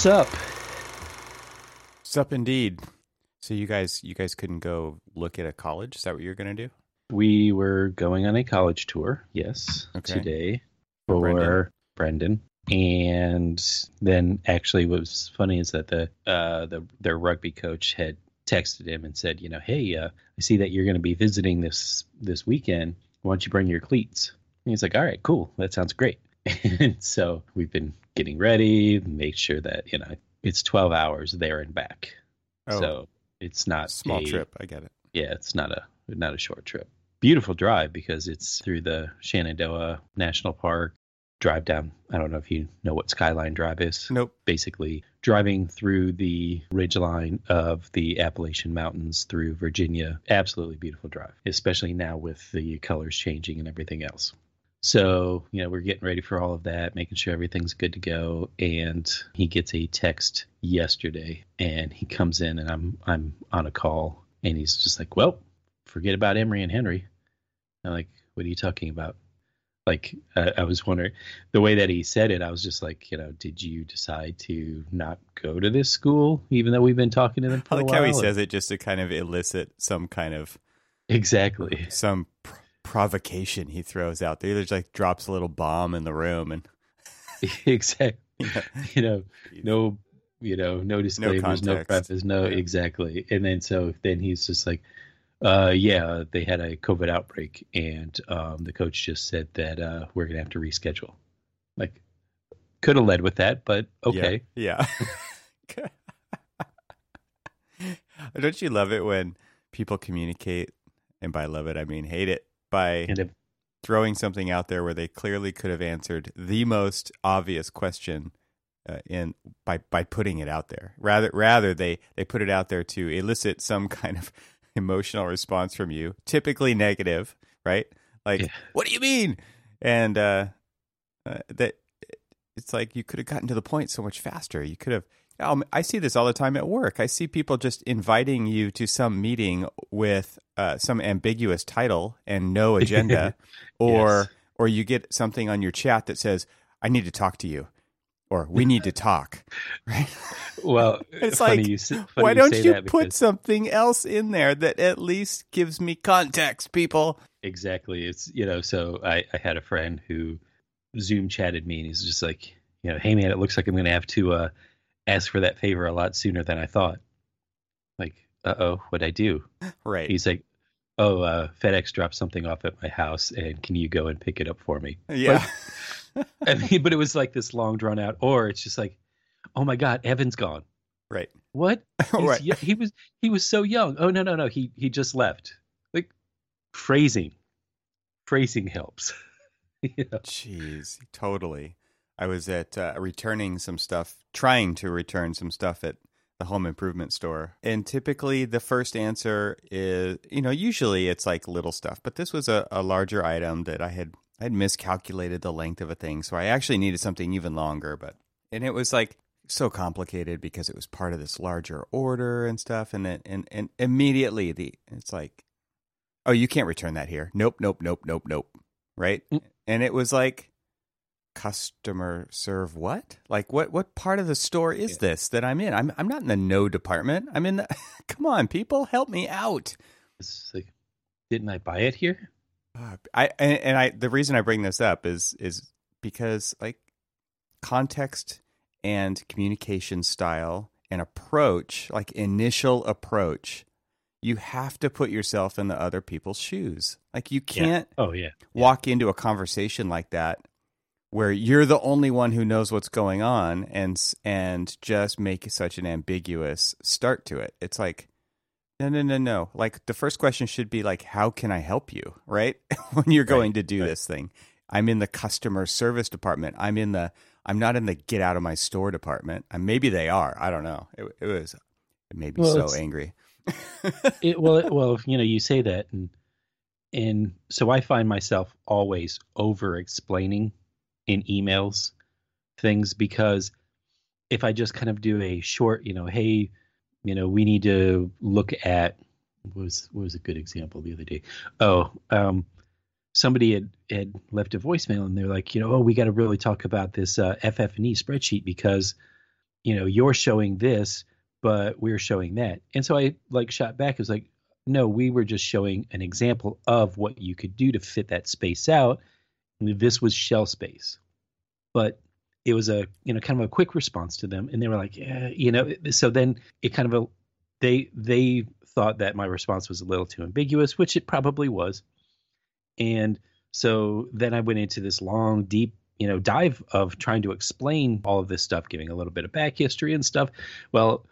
Sup? Sup, indeed. So you guys, you guys couldn't go look at a college. Is that what you're going to do? We were going on a college tour, yes, Okay. today For for Brendan. Brendan. And then actually what was funny is that the uh the their rugby coach had texted him and said, you know, hey, uh, I see that you're going to be visiting this this weekend. Why don't you bring your cleats? And he's like, all right, cool. That sounds great. And so we've been getting ready, make sure that, you know, it's 12 hours there and back. Oh, So it's not small a- trip. I get it. yeah, it's not a not a short trip. Beautiful drive because it's through the Shenandoah National Park. Drive down. I don't know if you know what Skyline Drive is. Nope. Basically, driving through the ridgeline of the Appalachian Mountains through Virginia. Absolutely beautiful drive, especially now with the colors changing and everything else. So, you know, we're getting ready for all of that, making sure everything's good to go. And he gets a text yesterday and he comes in and I'm I'm on a call and he's just like, Well, forget about Emory and Henry. I'm like, What are you talking about? Like, uh, I was wondering the way that he said it. I was just like, you know, did you decide to not go to this school, even though we've been talking to them for I a like while? how he says it just to kind of elicit some kind of exactly. some pr- provocation he throws out there. He just like drops a little bomb in the room and exactly. you know, You know, no, you know, no disclaimers, no, context. preface, no Yeah. exactly. And then so then he's just like, uh, yeah, they had a COVID outbreak, and um, the coach just said that uh, we're gonna have to reschedule. Like, could have led with that, but okay. Yeah. yeah. Don't you love it when people communicate, and by love it I mean hate it, by throwing something out there where they clearly could have answered the most obvious question uh, in by by putting it out there. Rather rather they they put it out there to elicit some kind of emotional response from you, typically negative, right? Like, Yeah. what do you mean? And uh, uh, that it's like you could have gotten to the point so much faster. You could have. Um, I see this all the time at work. I see people just inviting you to some meeting with uh, some ambiguous title and no agenda, or Yes. or you get something on your chat that says, "I need to talk to you," or "We need to talk." Right? well, It's funny like, you, Why don't you that put because- something else in there that at least gives me context, people? Exactly. It's you know, so I, I had a friend who Zoom chatted me and he's just like, you know, hey man, it looks like I'm gonna have to uh ask for that favor a lot sooner than I thought. Like, uh oh, what'd I do? Right. He's like, Oh, uh FedEx dropped something off at my house and can you go and pick it up for me? yeah. I mean, but it was like this long drawn out, or it's just like, Oh my god, Evan's gone. right. What? Right. yo- he was he was so young. Oh no, no, no. He he just left. Like phrasing. Phrasing helps. you know? Jeez, totally. I was at uh, returning some stuff, trying to return some stuff at the home improvement store. And typically the first answer is, you know, usually it's like little stuff, but this was a, a larger item that I had I had miscalculated the length of a thing, so I actually needed something even longer, but and it was like so complicated because it was part of this larger order and stuff and then and, and immediately the it's like oh you can't return that here nope nope nope nope nope right Mm. and it was like customer serve what like what what part of the store is Yeah. this that i'm in i'm i'm not in the no department i'm in the come on people help me out It's like, didn't I buy it here? Uh, I and, and I the reason I bring this up is is because like context and communication style and approach, like initial approach, you have to put yourself in the other people's shoes. Like you can't Oh yeah. walk into a conversation like that where you're the only one who knows what's going on and and just make such an ambiguous start to it. It's like no no no no. Like the first question should be like how can I help you, right? when you're going Right, to do right. this thing. I'm in the customer service department. I'm in the I'm not in the get out of my store department. And maybe they are. I don't know. It, it was it made me Well, so angry. It, well, it- well, you know, you say that, and and so I find myself always over explaining in emails things because if I just kind of do a short, you know, hey, you know, we need to look at what was was a good example the other day. Oh, um, somebody had had left a voicemail and they're like, you know, oh, we got to really talk about this uh, FF and E spreadsheet because you know, you're showing this, but we're showing that. And so I like shot back. It was like, no, we were just showing an example of what you could do to fit that space out. This was shell space. But it was a, you know, kind of a quick response to them. And they were like, yeah, you know, so then it kind of a, they, they thought that my response was a little too ambiguous, which it probably was. And so then I went into this long, deep you know dive of trying to explain all of this stuff giving a little bit of back history and stuff well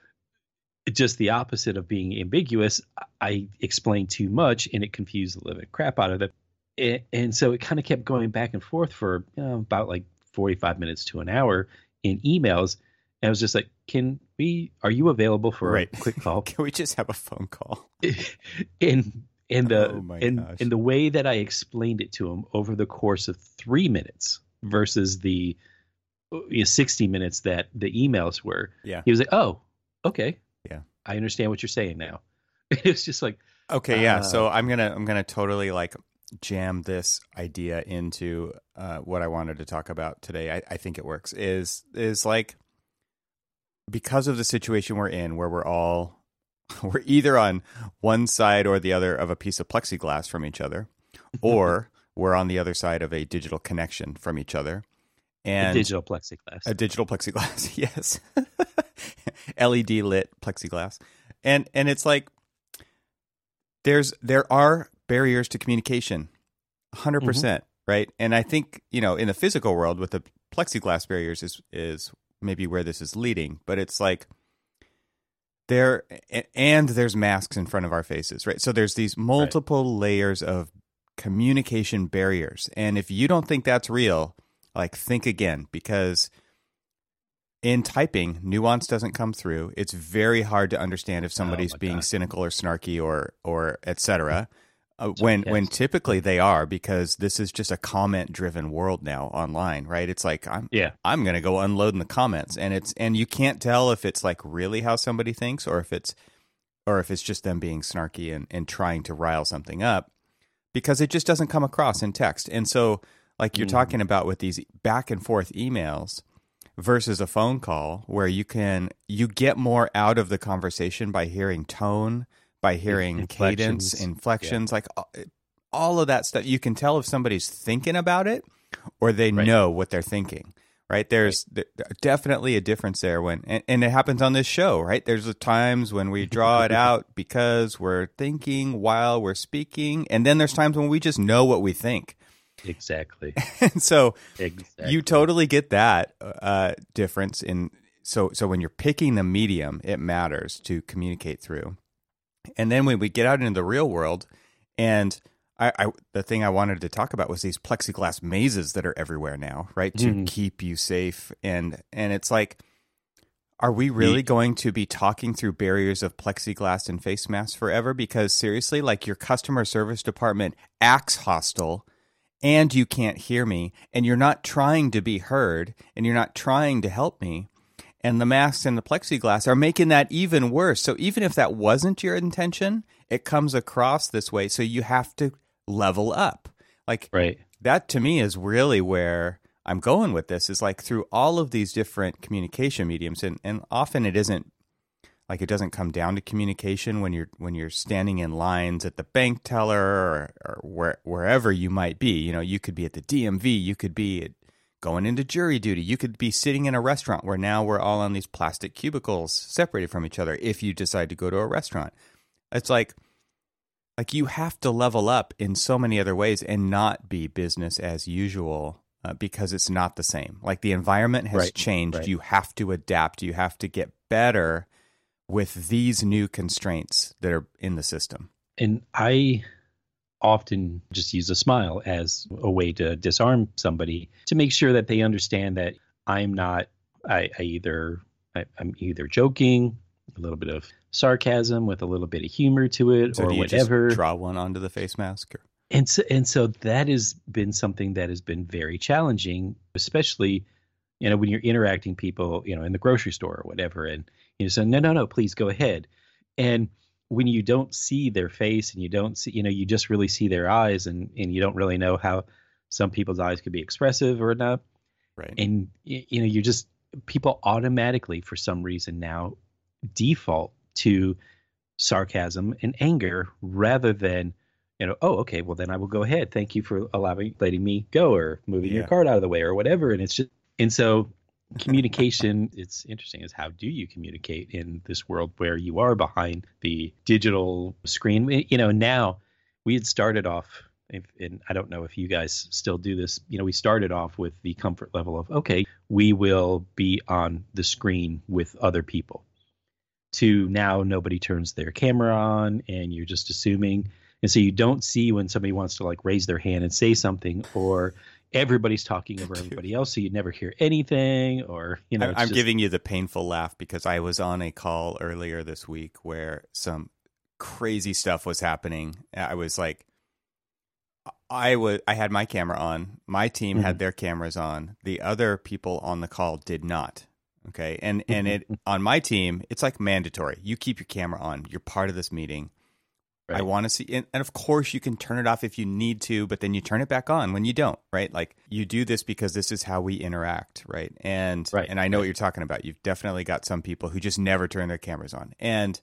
just the opposite of being ambiguous i explained too much and it confused the living crap out of it and, and so it kind of kept going back and forth for you know, about like 45 minutes to an hour in emails and i was just like can we are you available for right. a quick call can we just have a phone call and and the oh and, and the way that i explained it to him over the course of three minutes versus the you know, 60 minutes that the emails were. Yeah. He was like, oh, okay. Yeah. I understand what you're saying now. it was just like, okay, yeah. Uh, so I'm going to, I'm going to totally like jam this idea into uh, what I wanted to talk about today. I, I think it works is, is like, because of the situation we're in where we're all, we're either on one side or the other of a piece of plexiglass from each other, or we're on the other side of a digital connection from each other. And a digital plexiglass. A digital plexiglass, yes. LED lit plexiglass. And and it's like there's there are barriers to communication. 100%, mm-hmm. right? And I think, you know, in the physical world with the plexiglass barriers is is maybe where this is leading, but it's like there and there's masks in front of our faces, right? So there's these multiple right. layers of communication barriers. And if you don't think that's real, like think again because in typing, nuance doesn't come through. It's very hard to understand if somebody's oh being God. cynical or snarky or or etc. Uh, when when typically they are because this is just a comment driven world now online, right? It's like I'm yeah I'm gonna go unload in the comments, and it's and you can't tell if it's like really how somebody thinks or if it's or if it's just them being snarky and, and trying to rile something up because it just doesn't come across in text. And so, like you're mm. talking about with these back and forth emails versus a phone call where you can you get more out of the conversation by hearing tone, by hearing cadence, inflections, yeah. like all of that stuff. You can tell if somebody's thinking about it or they right. know what they're thinking right? There's right. definitely a difference there when, and, and, it happens on this show, right? There's times when we draw it out because we're thinking while we're speaking, and then there's times when we just know what we think. Exactly. and so exactly. you totally get that uh, difference in. So, so when you're picking the medium, it matters to communicate through. And then when we get out into the real world, and I, I, the thing I wanted to talk about was these plexiglass mazes that are everywhere now, right? To mm. keep you safe and and it's like are we really going to be talking through barriers of plexiglass and face masks forever because seriously like your customer service department acts hostile and you can't hear me and you're not trying to be heard and you're not trying to help me and the masks and the plexiglass are making that even worse. So even if that wasn't your intention, it comes across this way. So you have to level up. Like right. that to me is really where I'm going with this is like through all of these different communication mediums and, and often it isn't like it doesn't come down to communication when you're when you're standing in lines at the bank teller or, or where, wherever you might be. You know, you could be at the DMV, you could be going into jury duty, you could be sitting in a restaurant where now we're all on these plastic cubicles separated from each other if you decide to go to a restaurant. It's like like you have to level up in so many other ways and not be business as usual uh, because it's not the same. Like the environment has right, changed. Right. You have to adapt. You have to get better with these new constraints that are in the system. And I often just use a smile as a way to disarm somebody to make sure that they understand that I'm not I, I either I, am either joking a little bit of sarcasm with a little bit of humor to it so or whatever. draw one onto the face mask. Or? And so, and so that has been something that has been very challenging, especially you know when you're interacting people you know in the grocery store or whatever, and you say no no no please go ahead, and when you don't see their face and you don't see you know you just really see their eyes and and you don't really know how some people's eyes could be expressive or not right and you know you're just people automatically, for some reason now, default to sarcasm and anger rather than you know, oh, okay, well then I will go ahead. Thank you for allowing letting me go or moving yeah. your card out of the way or whatever. And it's just and so communication it's interesting is how do you communicate in this world where you are behind the digital screen? You know now we had started off and i don't know if you guys still do this you know we started off with the comfort level of okay we will be on the screen with other people to now nobody turns their camera on and you're just assuming and so you don't see when somebody wants to like raise their hand and say something or everybody's talking over everybody else so you never hear anything or you know i'm just... giving you the painful laugh because i was on a call earlier this week where some crazy stuff was happening. I was like i was i had my camera on my team mm-hmm. had their cameras on the other people on the call did not okay? And and it on my team it's like mandatory. You keep your camera on. You're part of this meeting Right. I want to see, and, and, of course, you can turn it off if you need to, but then you turn it back on when you don't, right? Like you do this because this is how we interact, right? And right. and I know right. what you're talking about. You've definitely got some people who just never turn their cameras on, and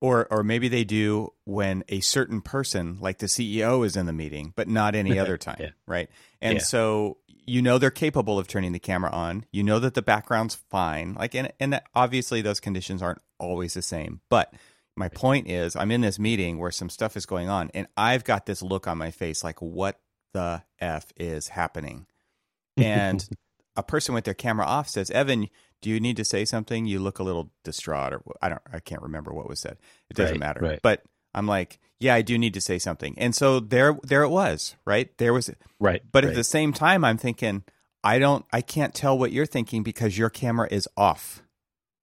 or or maybe they do when a certain person, like the CEO, is in the meeting, but not any other time, yeah. right? And yeah. so you know they're capable of turning the camera on. You know that the background's fine, like and and obviously those conditions aren't always the same, but my point is i'm in this meeting where some stuff is going on and i've got this look on my face like what the f is happening? And a person with their camera off says evan do you need to say something? You look a little distraught or i don't i can't remember what was said. It doesn't right, matter. right. but i'm like yeah i do need to say something. And so there there it was right? There was right but right. at the same time i'm thinking i don't i can't tell what you're thinking because your camera is off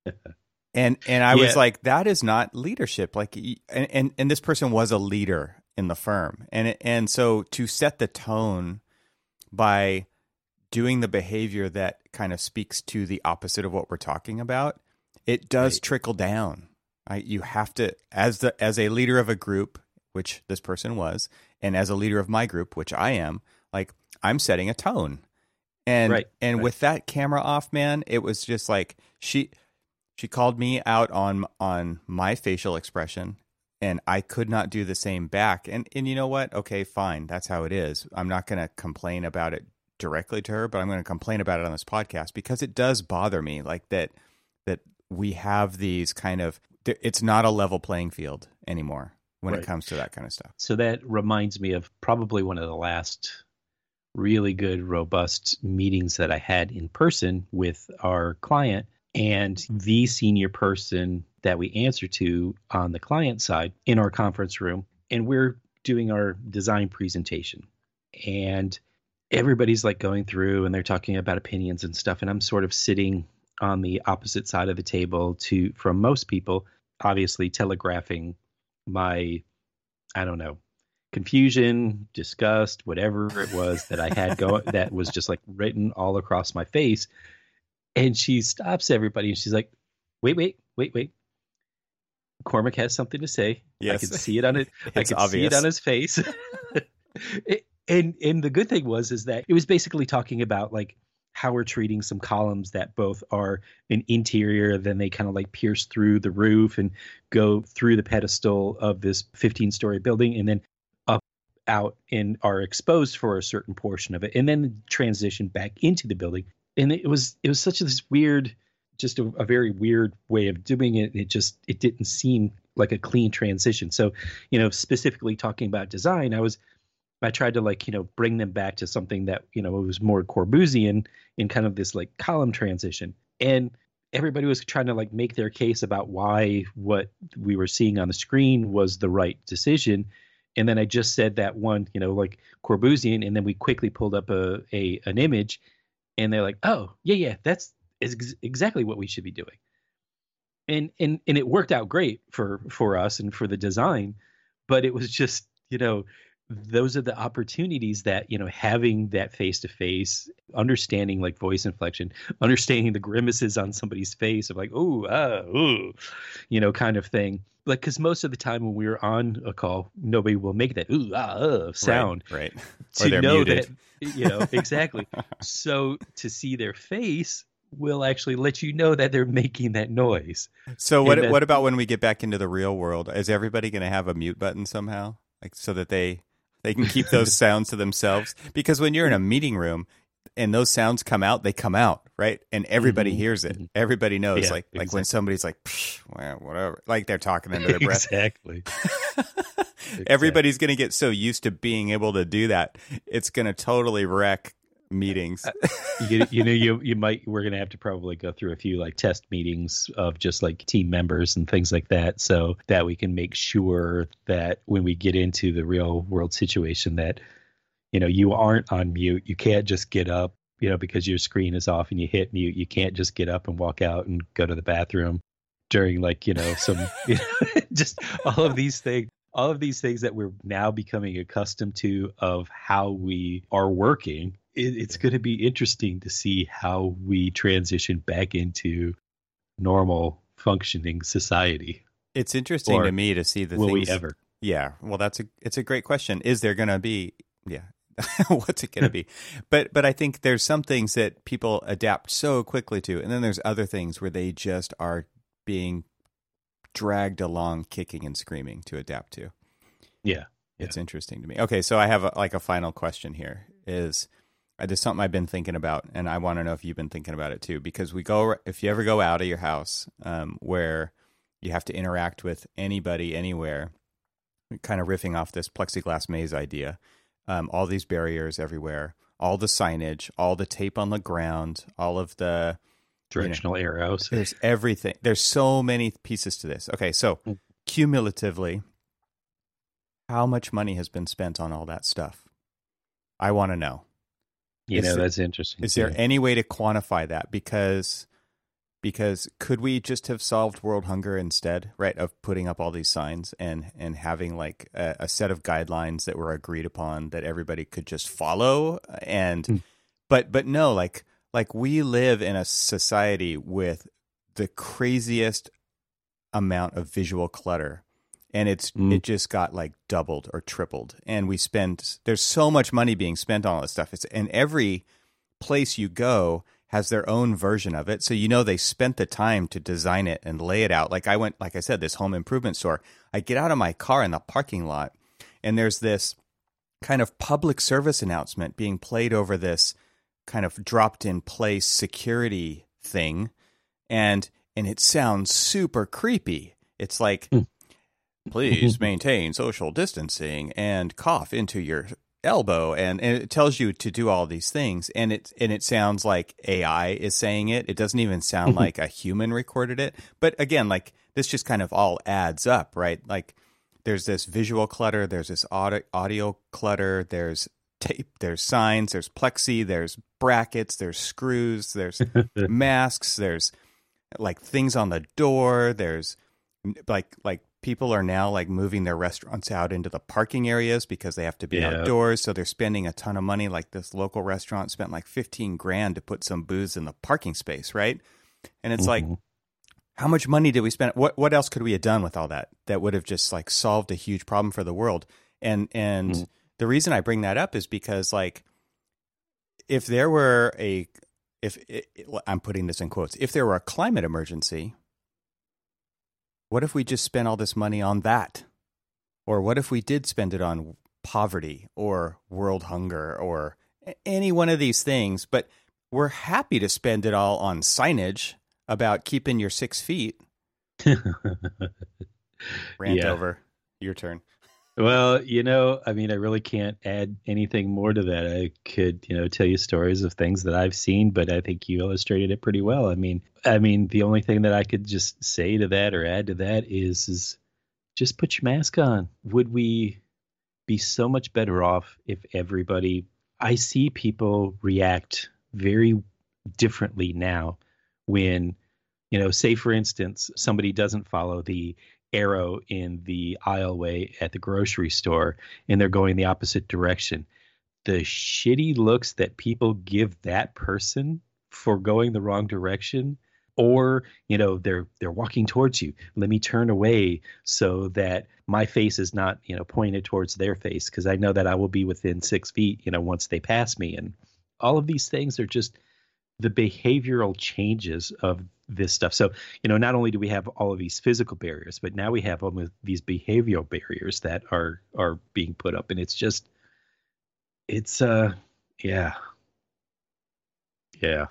and and I yeah. was like, that is not leadership. Like, and, and and this person was a leader in the firm, and and so to set the tone by doing the behavior that kind of speaks to the opposite of what we're talking about, it does right. trickle down. Right? You have to, as the as a leader of a group, which this person was, and as a leader of my group, which I am, like I'm setting a tone. And right, and right. with that camera off, man, it was just like she she called me out on on my facial expression and I could not do the same back. And and you know what? Okay, fine. That's how it is. I'm not going to complain about it directly to her, but I'm going to complain about it on this podcast because it does bother me like that that we have these kind of it's not a level playing field anymore when right. it comes to that kind of stuff. So that reminds me of probably one of the last really good robust meetings that I had in person with our client and the senior person that we answer to on the client side in our conference room. And we're doing our design presentation. And everybody's like going through and they're talking about opinions and stuff. And I'm sort of sitting on the opposite side of the table to from most people, obviously telegraphing my, I don't know, confusion, disgust, whatever it was that I had going that was just like written all across my face and she stops everybody and she's like, "Wait, wait, wait, wait." Cormac has something to say. Yes. I can see it on it. I can obvious. see it on his face. it, and and the good thing was is that it was basically talking about like how we're treating some columns that both are an interior, then they kind of like pierce through the roof and go through the pedestal of this 15 story building, and then up out and are exposed for a certain portion of it, and then transition back into the building and it was it was such a, this weird just a, a, very weird way of doing it. It just it didn't seem like a clean transition. So you know specifically talking about design i was i tried to like you know bring them back to something that you know was more corbusian in kind of this like column transition. And everybody was trying to like make their case about why what we were seeing on the screen was the right decision. And then i just said that one you know like corbusian and then we quickly pulled up a, a an image and they're like, "Oh, yeah, yeah, that's ex- exactly what we should be doing." And and and it worked out great for for us and for the design, but it was just you know those are the opportunities that you know having that face to face understanding like voice inflection understanding the grimaces on somebody's face of like oh uh ooh you know kind of thing like because most of the time when we're on a call nobody will make that ooh ah uh sound right, right. to know muted. that you know exactly so to see their face will actually let you know that they're making that noise. So what what about when we get back into the real world? Is everybody going to have a mute button somehow, like so that they they can keep those sounds to themselves? Because when you're in a meeting room and those sounds come out, they come out right, and everybody mm-hmm. hears it. Mm-hmm. Everybody knows, yeah, like exactly. like when somebody's like, well, whatever, like they're talking under their breath. Exactly. Everybody's going to get so used to being able to do that, it's going to totally wreck meetings. Uh, you, you, know, you you might we're gonna have to probably go through a few like test meetings of just like team members and things like that, so that we can make sure that when we get into the real world situation, that you know you aren't on mute. You can't just get up, you know, because your screen is off and you hit mute. You can't just get up and walk out and go to the bathroom during like you know some you know, just all of these things all of these things that we're now becoming accustomed to of how we are working it, it's going to be interesting to see how we transition back into normal functioning society. It's interesting or to me to see the will things. we ever? Yeah, well, that's a it's a great question. Is there going to be? Yeah, what's it going to be? But but I think there's some things that people adapt so quickly to, and then there's other things where they just are being dragged along, kicking and screaming to adapt to. Yeah, yeah. it's interesting to me. Okay, so I have a, like a final question here: is there's something I've been thinking about, and I want to know if you've been thinking about it too. Because we go, if you ever go out of your house um, where you have to interact with anybody anywhere, kind of riffing off this plexiglass maze idea, um, all these barriers everywhere, all the signage, all the tape on the ground, all of the directional you know, arrows. There's everything. There's so many pieces to this. Okay, so mm. cumulatively, how much money has been spent on all that stuff? I want to know. You is know, that's interesting. Is too. there any way to quantify that? Because because could we just have solved world hunger instead, right? Of putting up all these signs and and having like a, a set of guidelines that were agreed upon that everybody could just follow and mm. but but no, like like we live in a society with the craziest amount of visual clutter and it's mm. it just got like doubled or tripled and we spend there's so much money being spent on all this stuff it's and every place you go has their own version of it. So you know they spent the time to design it and lay it out. Like i went like i said this home improvement store. I get out of my car in the parking lot and there's this kind of public service announcement being played over this kind of dropped in place security thing. And and it sounds super creepy. It's like mm please maintain social distancing and cough into your elbow and, and, it tells you to do all these things and it and it sounds like AI is saying it. It doesn't even sound mm-hmm. like a human recorded it. But again, like this just kind of all adds up, right? Like there's this visual clutter, there's this audio, audio clutter, there's tape, there's signs, there's plexi, there's brackets, there's screws, there's masks, there's like things on the door, there's like like people are now like moving their restaurants out into the parking areas because they have to be yeah. outdoors so they're spending a ton of money like this local restaurant spent like 15 grand to put some booths in the parking space right and it's mm-hmm. like how much money did we spend what what else could we have done with all that that would have just like solved a huge problem for the world and and mm-hmm. the reason i bring that up is because like if there were a if it, i'm putting this in quotes if there were a climate emergency what if we just spent all this money on that? Or what if we did spend it on poverty or world hunger or any one of these things? But we're happy to spend it all on signage about keeping your six feet. Rant yeah. over. Your turn. Well, you know, I mean, I really can't add anything more to that. I could, you know, tell you stories of things that I've seen, but I think you illustrated it pretty well. I mean, I mean, the only thing that I could just say to that or add to that is, is just put your mask on. Would we be so much better off if everybody? I see people react very differently now when you know say for instance somebody doesn't follow the arrow in the aisleway at the grocery store and they're going the opposite direction. The shitty looks that people give that person for going the wrong direction or you know they're they're walking towards you let me turn away so that my face is not you know pointed towards their face because i know that i will be within six feet you know once they pass me and all of these things are just the behavioral changes of this stuff. So, you know, not only do we have all of these physical barriers, but now we have all of these behavioral barriers that are are being put up, and it's just, it's uh, yeah, yeah.